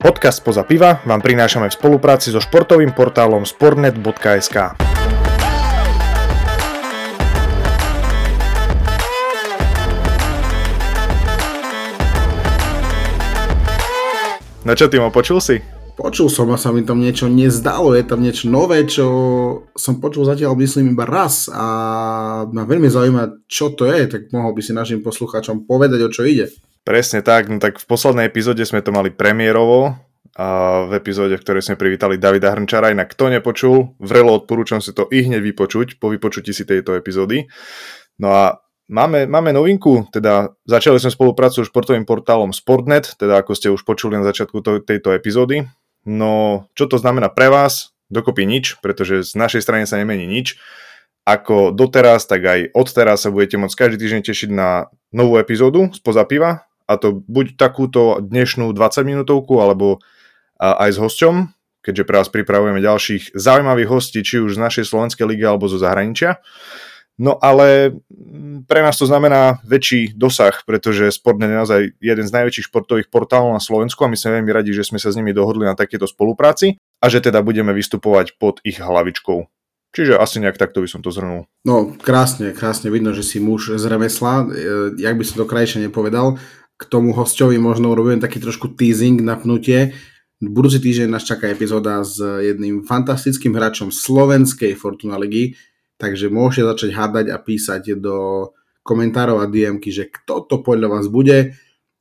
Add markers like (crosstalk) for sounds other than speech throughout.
Podcast Poza piva vám prinášame v spolupráci so športovým portálom sportnet.sk. No čo, Timo, počul si? Počul som a sa mi tam niečo nezdalo, je tam niečo nové, čo som počul zatiaľ myslím iba raz a ma veľmi zaujíma, čo to je, tak mohol by si našim poslucháčom povedať, o čo ide. Presne tak, no tak v poslednej epizóde sme to mali premiérovo, a v epizóde, v ktorej sme privítali Davida Hrnčara, inak kto nepočul, vrelo odporúčam si to i hneď vypočuť, po vypočutí si tejto epizódy. No a máme, máme novinku, teda začali sme spoluprácu s športovým portálom Sportnet, teda ako ste už počuli na začiatku to, tejto epizódy. No, čo to znamená pre vás? Dokopy nič, pretože z našej strany sa nemení nič. Ako doteraz, tak aj odteraz sa budete môcť každý týždeň tešiť na novú epizódu spoza piva, a to buď takúto dnešnú 20 minútovku, alebo aj s hosťom, keďže pre vás pripravujeme ďalších zaujímavých hostí, či už z našej slovenskej ligy alebo zo zahraničia. No ale pre nás to znamená väčší dosah, pretože Sportnet je naozaj jeden z najväčších športových portálov na Slovensku a my sme veľmi radi, že sme sa s nimi dohodli na takéto spolupráci a že teda budeme vystupovať pod ich hlavičkou. Čiže asi nejak takto by som to zhrnul. No krásne, krásne vidno, že si muž z remesla. E, jak by som to krajšie nepovedal k tomu hostovi možno urobím taký trošku teasing, napnutie. Budúci týždeň nás čaká epizóda s jedným fantastickým hráčom slovenskej Fortuna ligy, takže môžete začať hádať a písať do komentárov a DMky, že kto to podľa vás bude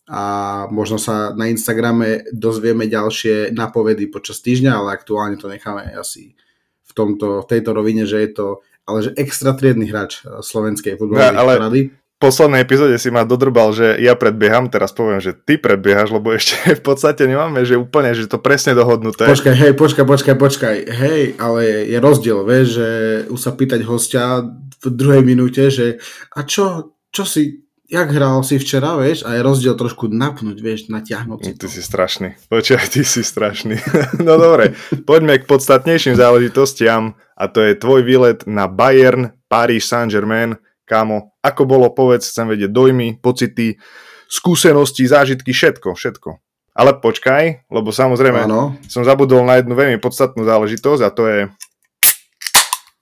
a možno sa na Instagrame dozvieme ďalšie napovedy počas týždňa, ale aktuálne to necháme asi v, tomto, v tejto rovine, že je to ale že extra triedny hráč slovenskej futbalovej ja, ale rady poslednej epizóde si ma dodrbal, že ja predbieham, teraz poviem, že ty predbiehaš, lebo ešte (laughs) v podstate nemáme, že úplne, že to presne dohodnuté. Počkaj, hej, počkaj, počkaj, počkaj, hej, ale je rozdiel, vieš, že už sa pýtať hostia v druhej minúte, že a čo, čo si, jak hral si včera, vieš, a je rozdiel trošku napnúť, vieš, natiahnuť si Ty si strašný, počkaj, ty si strašný. (laughs) no dobre, poďme k podstatnejším záležitostiam a to je tvoj výlet na Bayern, Paris Saint-Germain, kámo, ako bolo, povedz, chcem vedieť dojmy, pocity, skúsenosti, zážitky, všetko, všetko. Ale počkaj, lebo samozrejme ano. som zabudol na jednu veľmi podstatnú záležitosť a to je...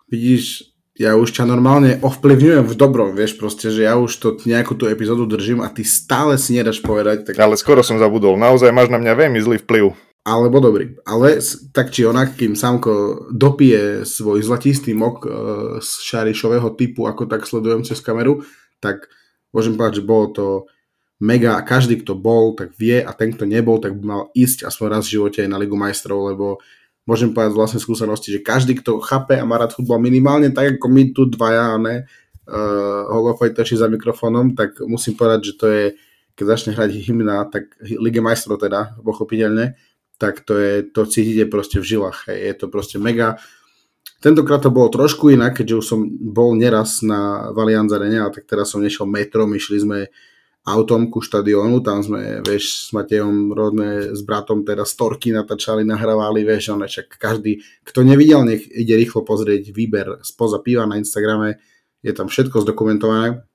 Vidíš, ja už ťa normálne ovplyvňujem v dobrom, vieš proste, že ja už to nejakú tú epizódu držím a ty stále si nedáš povedať. Tak... Ale skoro som zabudol, naozaj máš na mňa veľmi zlý vplyv alebo dobrý. Ale tak či onak, kým Samko dopije svoj zlatistý mok e, z šarišového typu, ako tak sledujem cez kameru, tak môžem povedať, že bolo to mega a každý, kto bol, tak vie a ten, kto nebol, tak by mal ísť aspoň raz v živote aj na Ligu majstrov, lebo môžem povedať z vlastnej skúsenosti, že každý, kto chápe a má rád futbal minimálne, tak ako my tu dvaja, ne, uh, za mikrofónom, tak musím povedať, že to je, keď začne hrať hymna, tak Lige majstrov teda, pochopiteľne, tak to, je, to cítite proste v žilách. Hej. Je to proste mega. Tentokrát to bolo trošku inak, keďže už som bol neraz na Valianz Arene, ale tak teraz som nešiel metrom, išli sme autom ku štadiónu, tam sme, vieš, s Matejom rodné, s bratom teda storky natáčali, nahrávali, vieš, ale však každý, kto nevidel, nech ide rýchlo pozrieť výber spoza piva na Instagrame, je tam všetko zdokumentované,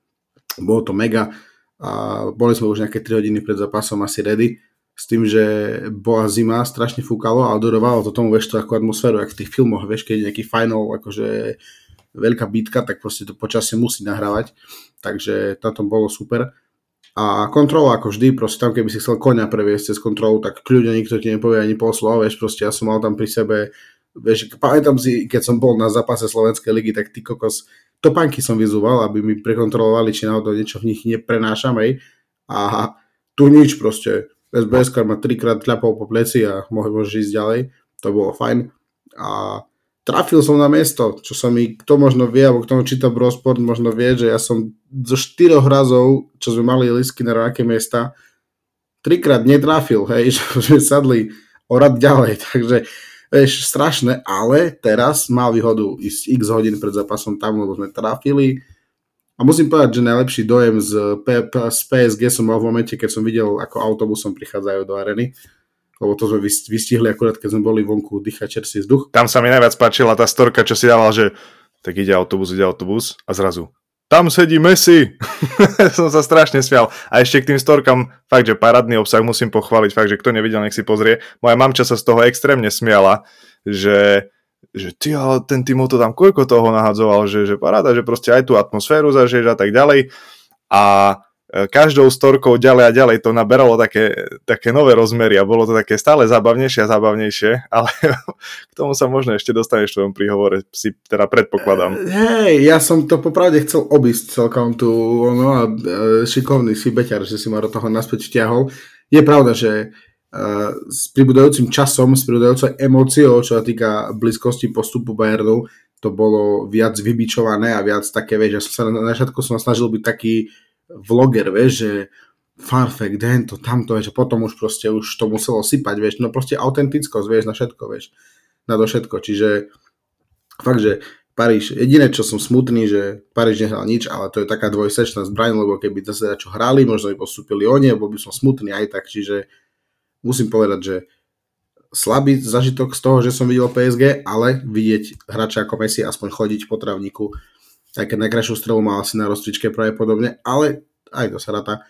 bolo to mega a boli sme už nejaké 3 hodiny pred zápasom asi ready, s tým, že bola zima, strašne fúkalo a odorovalo to tomu, vieš, to ako atmosféru, ako v tých filmoch, vieš, keď je nejaký final, akože veľká bitka, tak proste to počasie musí nahrávať, takže táto bolo super. A kontrola ako vždy, proste tam keby si chcel konia previesť cez kontrolu, tak kľudne nikto ti nepovie ani pol slova, vieš, proste ja som mal tam pri sebe, vieš, pamätám si, keď som bol na zápase Slovenskej ligy, tak ty kokos, topánky som vyzúval, aby mi prekontrolovali, či náhodou niečo v nich neprenášam, hej. A tu nič proste, SBS ma trikrát tľapol po pleci a môžeš ísť ďalej. To bolo fajn. A trafil som na miesto, čo sa mi, kto možno vie, alebo kto číta Brosport, možno vie, že ja som zo štyroch razov, čo sme mali lisky na rovnaké miesta, trikrát netrafil, hej, (laughs) že sme sadli o rad ďalej, (laughs) takže vieš, strašné, ale teraz mal výhodu ísť x hodín pred zápasom tam, lebo sme trafili, a musím povedať, že najlepší dojem z, P- z PSG som mal v momente, keď som videl, ako autobusom prichádzajú do areny lebo to sme vystihli akurát, keď sme boli vonku dýchať čerstvý vzduch. Tam sa mi najviac páčila tá storka, čo si dával, že tak ide autobus, ide autobus a zrazu tam sedí Messi. (laughs) som sa strašne smial. A ešte k tým storkám, fakt, že parádny obsah musím pochváliť, fakt, že kto nevidel, nech si pozrie. Moja mamča sa z toho extrémne smiala, že že ty, ale ten Timo to tam koľko toho nahadzoval, že, že paráda, že proste aj tú atmosféru zažiješ a tak ďalej. A e, každou storkou ďalej a ďalej to naberalo také, také nové rozmery a bolo to také stále zábavnejšie a zábavnejšie, (laughs) ale k tomu sa možno ešte dostaneš v tvojom príhovore, si teda predpokladám. Hej, ja som to popravde chcel obísť celkom tu, no a e, šikovný si beťar, že si ma do toho naspäť vťahol. Je pravda, že s pribudajúcim časom, s pribudajúcou emóciou, čo sa týka blízkosti postupu Bayernu, to bolo viac vybičované a viac také, vieš, ja som sa na začiatku som snažil byť taký vloger, vieš, že fact, to, tamto, vieš, potom už proste už to muselo sypať, vieš, no proste autentickosť, vieš, na všetko, vieš, na to všetko, čiže fakt, že Paríž, jediné, čo som smutný, že Paríž nehral nič, ale to je taká dvojsečná zbraň, lebo keby zase čo hrali, možno by postupili oni, bol by som smutný aj tak, čiže musím povedať, že slabý zažitok z toho, že som videl PSG, ale vidieť hráča ako Messi aspoň chodiť po travníku, aj keď najkrajšiu strelu mal asi na rozcvičke pravdepodobne, ale aj to sa ráta.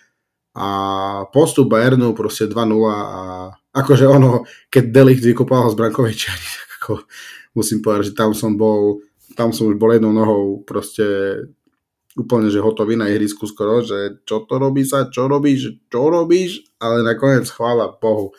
A postup Bayernu proste 2-0 a akože ono, keď Delicht vykopal ho z brankovej čiary, (laughs) tak ako musím povedať, že tam som bol, tam som už bol jednou nohou proste úplne, že hotový na ihrisku skoro, že čo to robí sa, čo robíš, čo robíš, ale nakoniec chvála Bohu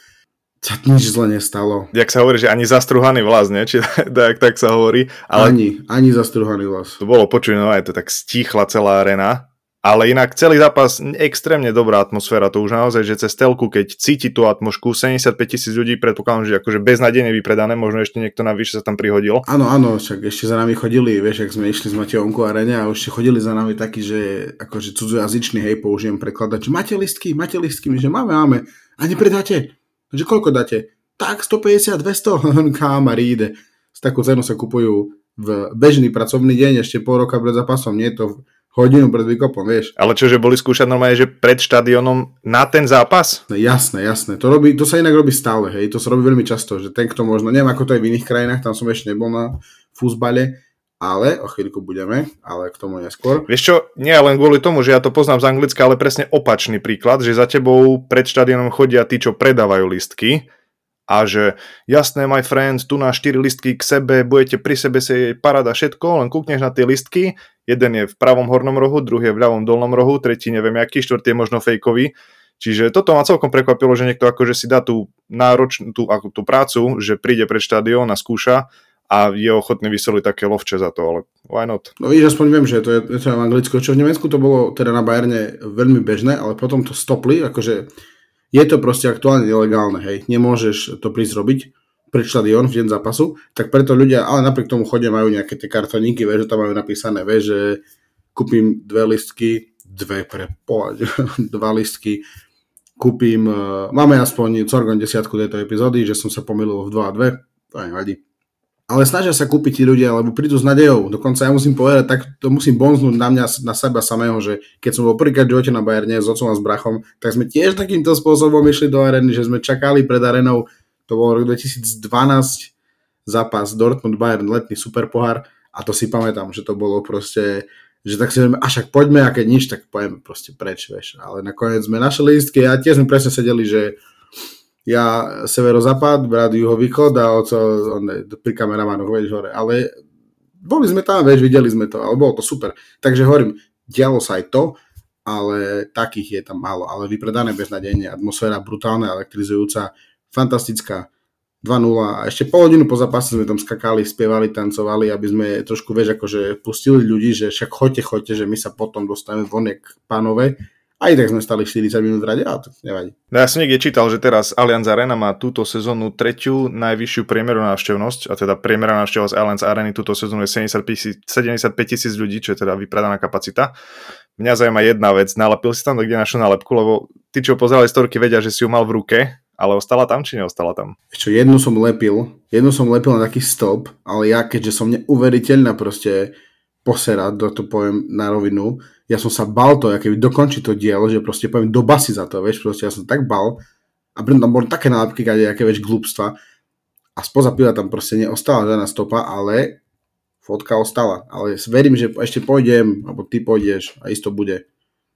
sa nič zle nestalo. Jak sa hovorí, že ani zastruhaný vlas, nie? (laughs) Či tak, tak sa hovorí. Ale ani, ani zastruhaný vlas. To bolo počuť, no aj to tak stíchla celá arena ale inak celý zápas, extrémne dobrá atmosféra, to už naozaj, že cez telku, keď cíti tú atmosféru, 75 tisíc ľudí, predpokladám, že akože beznadejne vypredané, možno ešte niekto navyše sa tam prihodil. Áno, áno, však ešte za nami chodili, vieš, ak sme išli s Matejom ku arene a ešte chodili za nami takí, že akože cudzojazyčný, hej, použijem prekladať, že máte listky, máte listky, my že máme, máme, a nepredáte, že koľko dáte? Tak 150, 200, kamaríde. Z takú cenu sa kupujú v bežný pracovný deň, ešte pol roka pred zápasom, nie to hodinu pred výkopom, vieš. Ale čo, že boli skúšať normálne, že pred štadionom na ten zápas? No, jasné, jasné. To, robí, to sa inak robí stále, hej. To sa robí veľmi často, že ten, kto možno, neviem ako to je v iných krajinách, tam som ešte nebol na fúzbale, ale o chvíľku budeme, ale k tomu neskôr. Vieš čo, nie len kvôli tomu, že ja to poznám z Anglicka, ale presne opačný príklad, že za tebou pred štadionom chodia tí, čo predávajú listky a že jasné, my friend, tu na 4 listky k sebe, budete pri sebe si parada všetko, len kúkneš na tie listky, jeden je v pravom hornom rohu, druhý je v ľavom dolnom rohu, tretí neviem aký, štvrtý je možno fejkový. Čiže toto ma celkom prekvapilo, že niekto akože si dá tú náročnú tú, ako, tú prácu, že príde pred štadión a skúša a je ochotný vysoliť také lovče za to, ale why not? No vidíš, aspoň viem, že to je, to je v Anglicku, čo v Nemecku to bolo teda na Bayerne veľmi bežné, ale potom to stopli, akože je to proste aktuálne nelegálne, hej, nemôžeš to prísť robiť pred štadión v deň zápasu, tak preto ľudia, ale napriek tomu chodia majú nejaké tie kartoníky, vieš, že tam majú napísané, vieš, že kúpim dve listky, dve pre poľať, (laughs) dva listky, kúpim, uh, máme aspoň corgon desiatku tejto epizódy, že som sa pomýlil v 2 a 2, to aj vadí ale snažia sa kúpiť tí ľudia, lebo prídu s nadejou. Dokonca ja musím povedať, tak to musím bonznúť na mňa, na seba samého, že keď som bol prvýkrát v živote na Bayerne s otcom a s brachom, tak sme tiež takýmto spôsobom išli do areny, že sme čakali pred arenou, to bol rok 2012, zápas Dortmund-Bayern, letný superpohár a to si pamätám, že to bolo proste že tak si vieme, a však poďme a keď nič, tak poďme proste preč, vieš. Ale nakoniec sme našli lístky a tiež sme presne sedeli, že ja severozápad, brat juhovýchod a oco on, pri kameramanoch, vieš, hore. Ale boli sme tam, vieš, videli sme to, ale bolo to super. Takže hovorím, dialo sa aj to, ale takých je tam málo. Ale vypredané beznadejne, atmosféra brutálna, elektrizujúca, fantastická. 2-0 a ešte pol hodinu po zápase sme tam skakali, spievali, tancovali, aby sme trošku, vieš, akože pustili ľudí, že však choďte, choďte, že my sa potom dostaneme vonek pánové aj tak sme stali 40 minút v rade, ale to nevadí. No ja som niekde čítal, že teraz Allianz Arena má túto sezónu tretiu najvyššiu priemeru návštevnosť, a teda priemera návštevnosť Allianz Areny túto sezónu je 75 tisíc ľudí, čo je teda vypredaná kapacita. Mňa zaujíma jedna vec, nalepil si tam kde našu nálepku, lebo tí, čo pozerali storky, vedia, že si ju mal v ruke, ale ostala tam, či neostala tam? Čo, jednu som lepil, jednu som lepil na taký stop, ale ja keďže som neuveriteľná proste poserať, to, to poviem na rovinu, ja som sa bal to, keby dokončí to dielo, že proste poviem do basy za to, vieš, proste ja som tak bal a pritom tam boli také nálepky, aké vieš, glúbstva a spoza piva tam proste neostala žiadna stopa, ale fotka ostala, ale verím, že ešte pôjdem, alebo ty pôjdeš a isto bude.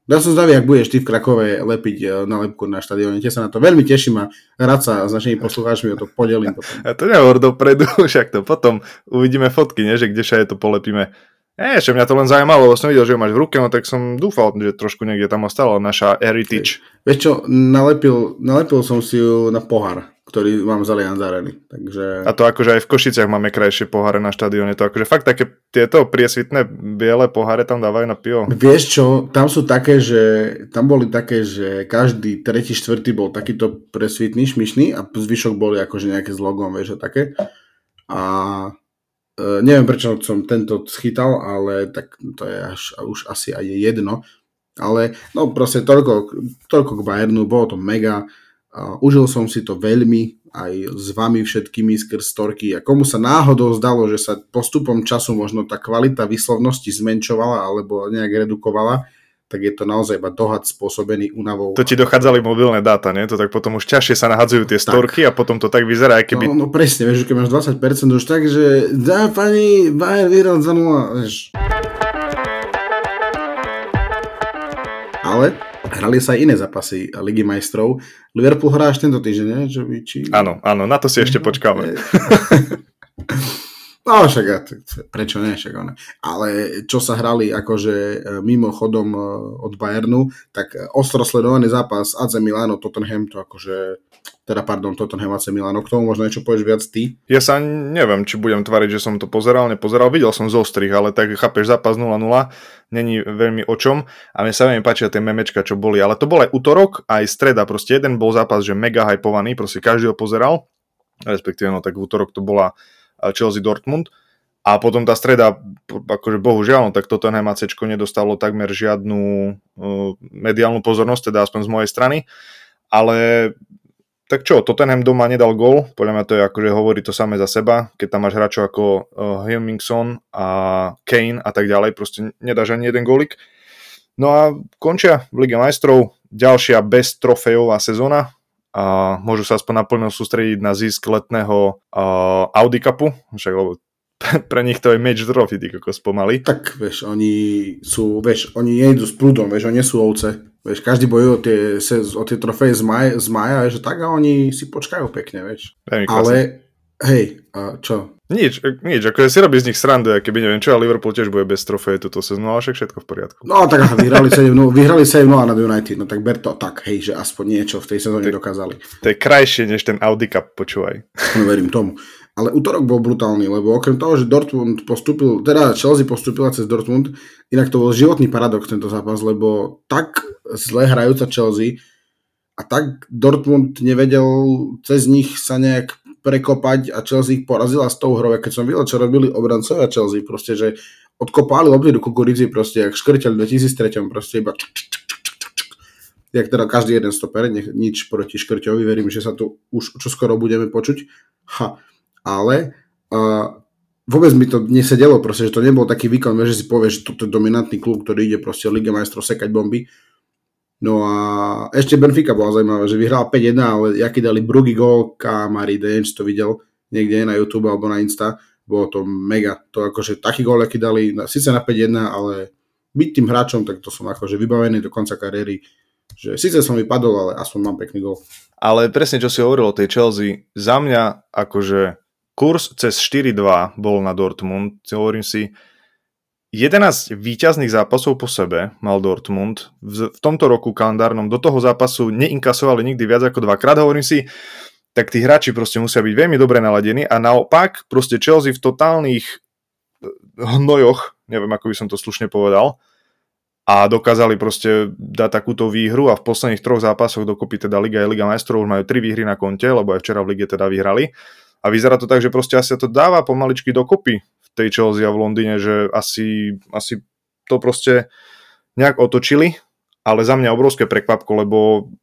Ja som zdavý, ak budeš ty v Krakove lepiť e, nálepku na štadióne. Te sa na to veľmi teším a rád sa s našimi poslucháčmi o to podelím (laughs) potom. A to nehovor dopredu, (laughs) však to potom uvidíme fotky, nie? že kde je to polepíme. Nie, že mňa to len zaujímalo, lebo som videl, že ho máš v ruke, no tak som dúfal, že trošku niekde tam ostala naša heritage. Vieš čo, nalepil, nalepil som si ju na pohár ktorý mám z Allianz Areny. Takže... A to akože aj v Košiciach máme krajšie poháre na štadióne. To akože fakt také tieto priesvitné biele poháre tam dávajú na pivo. Vieš čo, tam sú také, že tam boli také, že každý tretí, štvrtý bol takýto presvitný, šmišný a zvyšok boli akože nejaké s logom, vieš, a také. A e, neviem, prečo som tento schytal, ale tak to je až, už asi aj jedno. Ale no proste toľko, toľko k Bayernu, bolo to mega Užil som si to veľmi aj s vami všetkými skrz storky a komu sa náhodou zdalo, že sa postupom času možno tá kvalita vyslovnosti zmenšovala alebo nejak redukovala, tak je to naozaj iba dohad spôsobený únavou. To ti dochádzali mobilné dáta, nie? To tak potom už ťažšie sa nahadzujú tie storky tak. a potom to tak vyzerá, aj keby... No, no presne, vieš, keď máš 20% už tak, že dá pani Bayern vyhral za 0, vieš. Ale hrali sa aj iné zápasy Ligy majstrov. Liverpool hrá až tento týždeň, nie? Že by, či... Áno, áno, na to si ešte počkáme. (laughs) (laughs) No však, prečo nie, však one. Ale čo sa hrali akože e, mimo chodom e, od Bayernu, tak ostro sledovaný zápas AC Milano, Tottenham, to akože teda pardon, Tottenham AC Milano. K tomu možno niečo povieš viac ty? Ja sa neviem, či budem tvariť, že som to pozeral, nepozeral. Videl som zo strich, ale tak chápeš, zápas 0-0, není veľmi o čom. A mne sa veľmi páčia tie memečka, čo boli. Ale to bol aj útorok, aj streda. Proste jeden bol zápas, že mega hypovaný, proste každý ho pozeral. Respektíve, no tak v útorok to bola Chelsea Dortmund. A potom tá streda, akože bohužiaľ, no tak toto NMAC nedostalo takmer žiadnu uh, mediálnu pozornosť, teda aspoň z mojej strany. Ale tak čo, Tottenham doma nedal gol, podľa mňa to je akože hovorí to samé za seba, keď tam máš hráčov ako uh, eh, Hilmingson a Kane a tak ďalej, proste nedáš ani jeden gólik. No a končia v Lige majstrov ďalšia bez trofejová sezóna a môžu sa aspoň naplno sústrediť na zisk letného uh, Audi Cupu, však lebo (laughs) pre nich to je match trophy, ty kokos pomaly. Tak, vieš, oni sú, vieš, oni nejdu s prúdom, vieš, oni sú ovce. Vieš, každý bojuje o tie, o tie trofeje z, maj, z maja, že tak a oni si počkajú pekne, vieš. Ale, hej, a čo? Nič, nič, ako si robí z nich srandu, keby neviem čo, a Liverpool tiež bude bez trofeje túto sezónu, ale však všetko v poriadku. No tak vyhrali 7 vyhrali 7 na United, no tak ber to tak, hej, že aspoň niečo v tej sezóne dokázali. To je krajšie než ten Audi Cup, počúvaj. No verím tomu. Ale útorok bol brutálny, lebo okrem toho, že Dortmund postupil, teda Chelsea postupila cez Dortmund, inak to bol životný paradox tento zápas, lebo tak zle hrajúca Chelsea a tak Dortmund nevedel cez nich sa nejak prekopať a Chelsea ich porazila s tou hrou. Keď som videl, čo robili obrancovia Chelsea, proste, že odkopali do kukurici, proste, jak v 2003, proste iba jak teda každý jeden stoper, nech, nič proti škrťovi, verím, že sa tu už čoskoro budeme počuť. Ha ale uh, vôbec mi to nesedelo, proste, že to nebol taký výkon, že si povieš, že toto je dominantný klub, ktorý ide proste Liga majstrov sekať bomby. No a ešte Benfica bola zaujímavá, že vyhrala 5-1, ale jaký dali Brugy gol, Kamari, neviem, to videl niekde na YouTube alebo na Insta, bolo to mega. To akože taký gól, aký dali, síce na 5-1, ale byť tým hráčom, tak to som akože vybavený do konca kariéry. Že síce som vypadol, ale aspoň mám pekný gól. Ale presne, čo si hovoril o tej Chelsea, za mňa akože Kurs cez 4-2 bol na Dortmund. Hovorím si, 11 výťazných zápasov po sebe mal Dortmund. V, v tomto roku kalendárnom do toho zápasu neinkasovali nikdy viac ako dvakrát. Hovorím si, tak tí hráči proste musia byť veľmi dobre naladení a naopak proste Chelsea v totálnych eh, hnojoch, neviem ako by som to slušne povedal, a dokázali proste dať takúto výhru a v posledných troch zápasoch dokopy teda Liga a Liga majstrov už majú tri výhry na konte, lebo aj včera v lige teda vyhrali. A vyzerá to tak, že proste asi to dáva pomaličky dokopy tej Chelsea v Londýne, že asi, asi to proste nejak otočili, ale za mňa obrovské prekvapko, lebo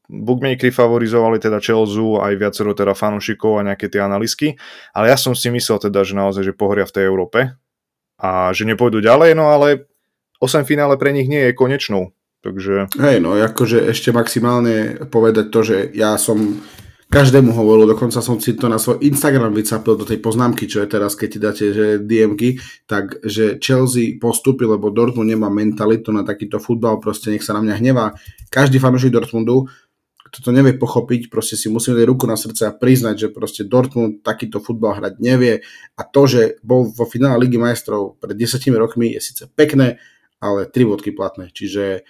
bookmakeri favorizovali teda Chelsea aj viacero teda fanúšikov a nejaké tie analýzky, ale ja som si myslel teda, že naozaj, že pohoria v tej Európe a že nepôjdu ďalej, no ale 8 finále pre nich nie je konečnou. Takže... Hej, no akože ešte maximálne povedať to, že ja som každému hovoril, dokonca som si to na svoj Instagram vycapil do tej poznámky, čo je teraz, keď ti dáte že DMky, tak že Chelsea postupil, lebo Dortmund nemá mentalitu na takýto futbal, proste nech sa na mňa hnevá. Každý fanúšik Dortmundu, kto to nevie pochopiť, proste si musí dať ruku na srdce a priznať, že proste Dortmund takýto futbal hrať nevie a to, že bol vo finále Ligy majstrov pred 10 rokmi je síce pekné, ale tri vodky platné, čiže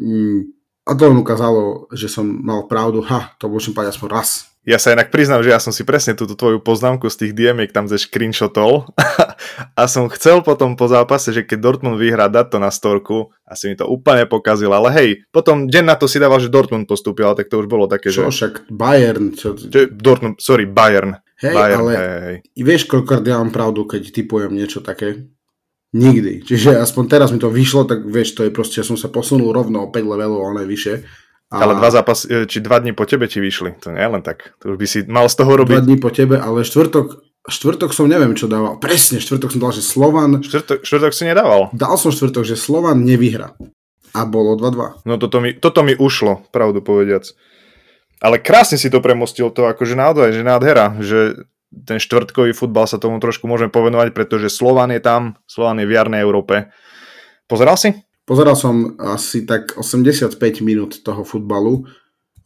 mm, a to len ukázalo, že som mal pravdu. Ha, to môžem povedať aspoň raz. Ja sa inak priznám, že ja som si presne túto tvoju poznámku z tých dm tam ze screenshotol (laughs) a som chcel potom po zápase, že keď Dortmund vyhrá, dať to na storku a si mi to úplne pokazil, ale hej, potom deň na to si dával, že Dortmund postúpil, ale tak to už bolo také, čo, že... však Bayern. Čo... Že Dortmund, sorry, Bayern. Hej, Bayern, ale hej, hej. vieš, koľko ja mám pravdu, keď typujem niečo také? Nikdy. Čiže aspoň teraz mi to vyšlo, tak vieš, to je proste, ja som sa posunul rovno o 5 levelov, ale vyššie. A... Ale dva zápas, e, či dva dní po tebe ti vyšli, to nie je len tak. To už by si mal z toho robiť. Dva dní po tebe, ale štvrtok, štvrtok som neviem, čo dával. Presne, štvrtok som dal, že Slovan... Štvrtok, štvrtok si nedával. Dal som štvrtok, že Slovan nevyhra. A bolo 2-2. No toto mi, toto mi ušlo, pravdu povediac. Ale krásne si to premostil to, akože naozaj, že nádhera, že ten štvrtkový futbal sa tomu trošku môžeme povenovať, pretože Slovan je tam, Slovan je v jarnej Európe. Pozeral si? Pozeral som asi tak 85 minút toho futbalu.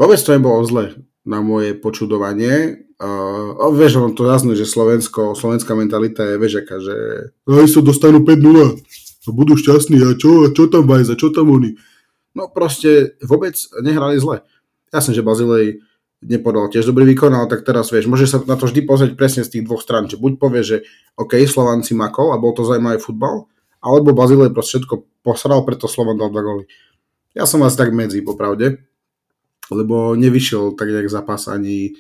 Vôbec to nebolo zle na moje počudovanie. Uh, vieš, to jasné, že Slovensko, slovenská mentalita je, vieš, aká, že aj sa dostanú 5-0 a budú šťastní a čo, a čo tam Bajza, čo tam oni. No proste vôbec nehrali zle. Jasne, že Bazilej nepodal tiež dobrý výkon, ale tak teraz vieš, môže sa na to vždy pozrieť presne z tých dvoch stran, že buď povie, že OK, Slovan si makol a bol to zaujímavý futbal, alebo Bazilej proste všetko posral, preto Slovan dal dva góly. Ja som vás tak medzi, popravde, lebo nevyšiel tak nejak zápas ani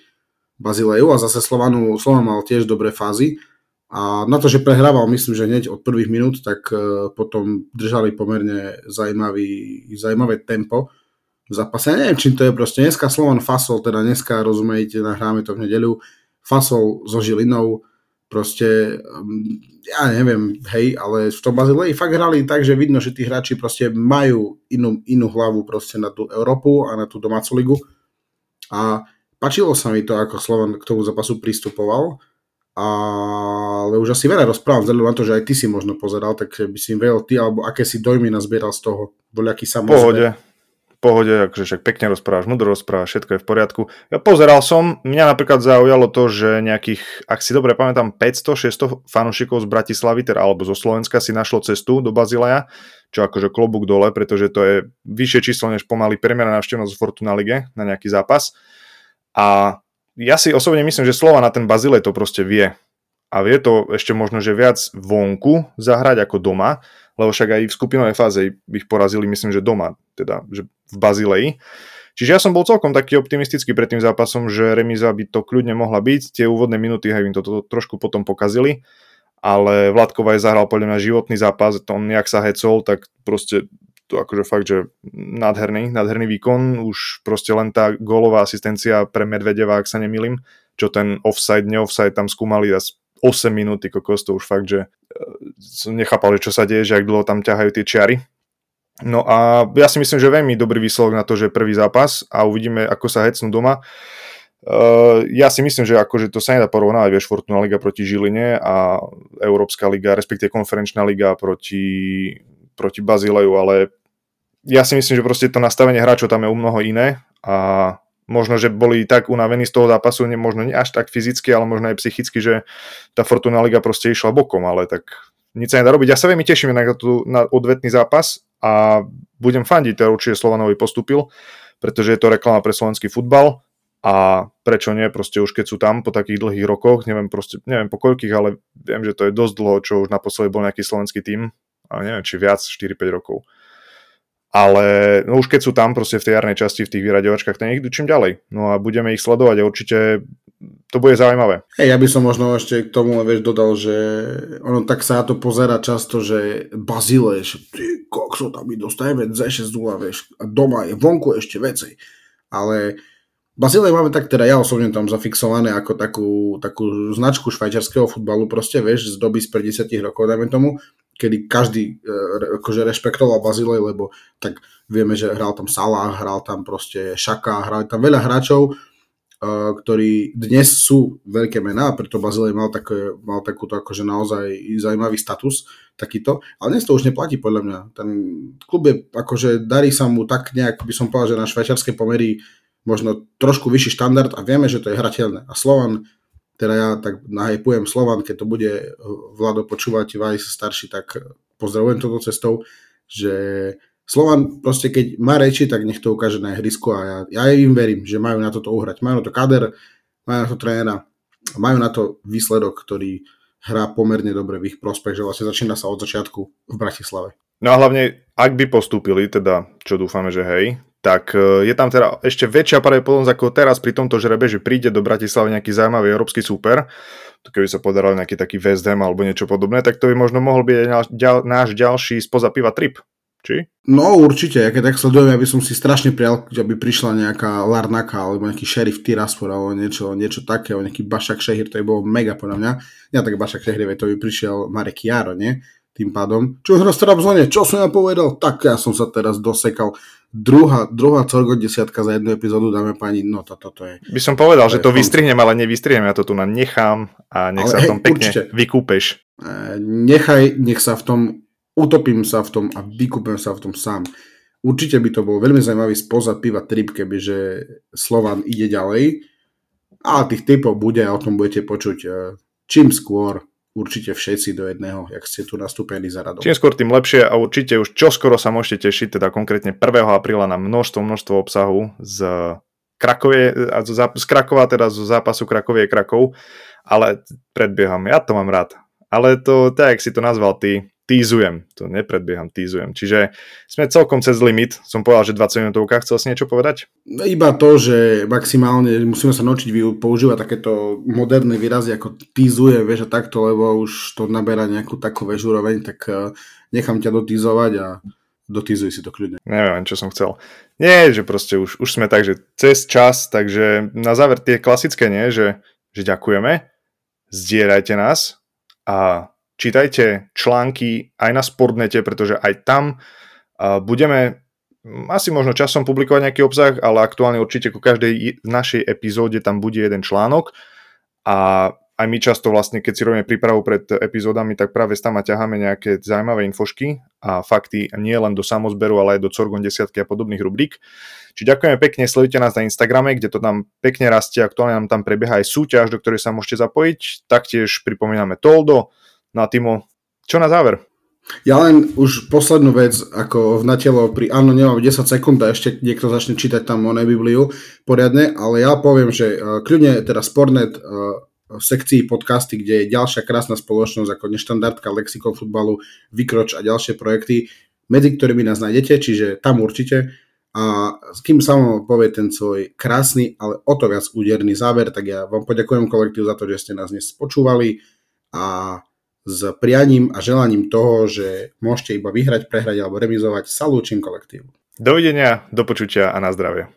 Bazileju a zase Slovanu, Slovan mal tiež dobré fázy a na to, že prehrával, myslím, že hneď od prvých minút, tak uh, potom držali pomerne zaujímavý, zaujímavé tempo v zápase. Ja neviem, čím to je proste. Dneska Slovan Fasol, teda dneska, rozumiete, nahráme to v nedeľu, Fasol so Žilinou, proste, um, ja neviem, hej, ale v tom Bazileji fakt hrali tak, že vidno, že tí hráči proste majú inú, inú hlavu proste na tú Európu a na tú domácu ligu. A pačilo sa mi to, ako Slovan k tomu zápasu pristupoval, ale už asi veľa rozprávam, vzhľadom na to, že aj ty si možno pozeral, tak by si im vedel ty, alebo aké si dojmy nazbieral z toho, voľaký sa Pohode, pohode, akože však pekne rozprávaš, mudro rozprávaš, všetko je v poriadku. Ja pozeral som, mňa napríklad zaujalo to, že nejakých, ak si dobre pamätám, 500-600 fanúšikov z Bratislavy, teda alebo zo Slovenska si našlo cestu do Bazileja, čo akože klobúk dole, pretože to je vyššie číslo než pomaly premera návštevnosť Fortuna Lige na nejaký zápas. A ja si osobne myslím, že slova na ten Bazilej to proste vie. A vie to ešte možno, že viac vonku zahrať ako doma, lebo však aj v skupinovej fáze ich porazili, myslím, že doma, teda že v Bazileji. Čiže ja som bol celkom taký optimistický pred tým zápasom, že remíza by to kľudne mohla byť. Tie úvodné minúty aj im to, to, to trošku potom pokazili, ale Vládkova aj zahral podľa mňa životný zápas, to on nejak sa hecol, tak proste to akože fakt, že nádherný, nádherný výkon, už proste len tá gólová asistencia pre Medvedeva, ak sa nemýlim, čo ten offside, neoffside tam skúmali 8 minúty, kokos, to už fakt, že e, som nechápal, že čo sa deje, že ak dlho tam ťahajú tie čiary. No a ja si myslím, že veľmi dobrý výsledok na to, že prvý zápas a uvidíme, ako sa hecnú doma. Uh, ja si myslím, že akože to sa nedá porovnávať, vieš, Fortuna Liga proti Žiline a Európska liga, respektíve konferenčná liga proti, proti Bazileju, ale ja si myslím, že proste to nastavenie hráčov tam je u mnoho iné a možno, že boli tak unavení z toho zápasu, ne, možno nie až tak fyzicky, ale možno aj psychicky, že tá Fortuna Liga proste išla bokom, ale tak nič sa nedá robiť. Ja sa veľmi teším na, tú, na odvetný zápas a budem fandiť, teda určite Slovanovi postupil, pretože je to reklama pre slovenský futbal a prečo nie, proste už keď sú tam po takých dlhých rokoch, neviem, proste, neviem po koľkých, ale viem, že to je dosť dlho, čo už naposledy bol nejaký slovenský tým, a neviem, či viac, 4-5 rokov ale no už keď sú tam proste v tej jarnej časti, v tých vyraďovačkách, tak nech čím ďalej. No a budeme ich sledovať a určite to bude zaujímavé. Hey, ja by som možno ešte k tomu vieš, dodal, že ono tak sa na to pozera často, že Bazile, že ty kokso, tam my dostajeme Z6 vieš, a doma je vonku ešte veci. Ale Bazilej máme tak, teda ja osobne tam zafixované ako takú, takú značku švajčiarského futbalu, proste vieš, z doby z 50 rokov, dajme tomu, kedy každý e, akože rešpektoval Bazilej, lebo tak vieme, že hral tam Salah, hral tam proste Šaka, hral tam veľa hráčov ktorí dnes sú veľké mená, preto Bazilej mal, také, mal takúto akože naozaj zaujímavý status takýto, ale dnes to už neplatí podľa mňa. Ten klub je, akože darí sa mu tak nejak, by som povedal, že na švajčiarske pomery možno trošku vyšší štandard a vieme, že to je hrateľné. A Slovan, teda ja tak nahypujem Slovan, keď to bude Vlado počúvať, Vajs starší, tak pozdravujem toto cestou, že Slovan proste keď má reči, tak nech to ukáže na ihrisku a ja, ja im verím, že majú na toto uhrať. Majú na to kader, majú na to trénera, majú na to výsledok, ktorý hrá pomerne dobre v ich prospech, že vlastne začína sa od začiatku v Bratislave. No a hlavne, ak by postúpili, teda čo dúfame, že hej, tak e, je tam teda ešte väčšia pravdepodobnosť ako teraz pri tomto žrebe, že príde do Bratislavy nejaký zaujímavý európsky to keby sa podaral nejaký taký West Ham alebo niečo podobné, tak to by možno mohol byť náš ďalší spoza piva trip či? No určite, ja keď tak sledujem, aby som si strašne prijal, aby prišla nejaká Larnaka alebo nejaký šerif Tiraspor alebo niečo, niečo také, alebo nejaký Bašak Šehir, to by bolo mega podľa mňa. Ja tak Bašak Šehir, to by prišiel Marek Jaro, nie? Tým pádom. Čo hra v zóne? Čo som ja povedal? Tak ja som sa teraz dosekal. Druhá, druhá desiatka za jednu epizódu, dáme pani, no toto to, je... By som povedal, to že to vystrihnem, ale nevystrihnem, ja to tu na nechám a nech ale sa v tom pekne určite. vykúpeš. E, nechaj, nech sa v tom utopím sa v tom a vykúpem sa v tom sám. Určite by to bol veľmi zaujímavý spoza piva trip, kebyže Slovan ide ďalej. A tých typov bude a o tom budete počuť e, čím skôr určite všetci do jedného, jak ste tu nastúpení za radom. Čím skôr, tým lepšie a určite už čoskoro sa môžete tešiť, teda konkrétne 1. apríla na množstvo, množstvo obsahu z Krakovie, z Krakova, teda z zápasu Krakovie Krakov, ale predbieham, ja to mám rád. Ale to, tak, jak si to nazval ty, týzujem, to nepredbieham, týzujem. Čiže sme celkom cez limit, som povedal, že 20 minútovka, chcel si niečo povedať? Iba to, že maximálne musíme sa naučiť používať takéto moderné výrazy ako týzuje, vieš a takto, lebo už to naberá nejakú takú vežúroveň, tak eh, nechám ťa dotýzovať a dotýzuj si to kľudne. Neviem, čo som chcel. Nie, že proste už, už sme tak, že cez čas, takže na záver tie klasické nie, že, že ďakujeme, zdierajte nás a čítajte články aj na Sportnete, pretože aj tam budeme asi možno časom publikovať nejaký obsah, ale aktuálne určite ku každej našej epizóde tam bude jeden článok a aj my často vlastne, keď si robíme prípravu pred epizódami, tak práve tam ťaháme nejaké zaujímavé infošky a fakty nie len do samozberu, ale aj do Corgon desiatky a podobných rubrík. Čiže ďakujeme pekne, sledujte nás na Instagrame, kde to tam pekne rastie, aktuálne nám tam prebieha aj súťaž, do ktorej sa môžete zapojiť. Taktiež pripomíname Toldo, No a Timo, čo na záver? Ja len už poslednú vec, ako v natelo pri áno, nemám 10 sekúnd a ešte niekto začne čítať tam o Bibliu poriadne, ale ja poviem, že uh, kľudne teda Sportnet uh, v sekcii podcasty, kde je ďalšia krásna spoločnosť ako neštandardka Lexikon futbalu, Vykroč a ďalšie projekty, medzi ktorými nás nájdete, čiže tam určite. A s kým vám povie ten svoj krásny, ale o to viac úderný záver, tak ja vám poďakujem kolektív za to, že ste nás dnes počúvali a s prianím a želaním toho, že môžete iba vyhrať, prehrať alebo remizovať. Salúčim kolektívu. Dovidenia, do počutia a na zdravie.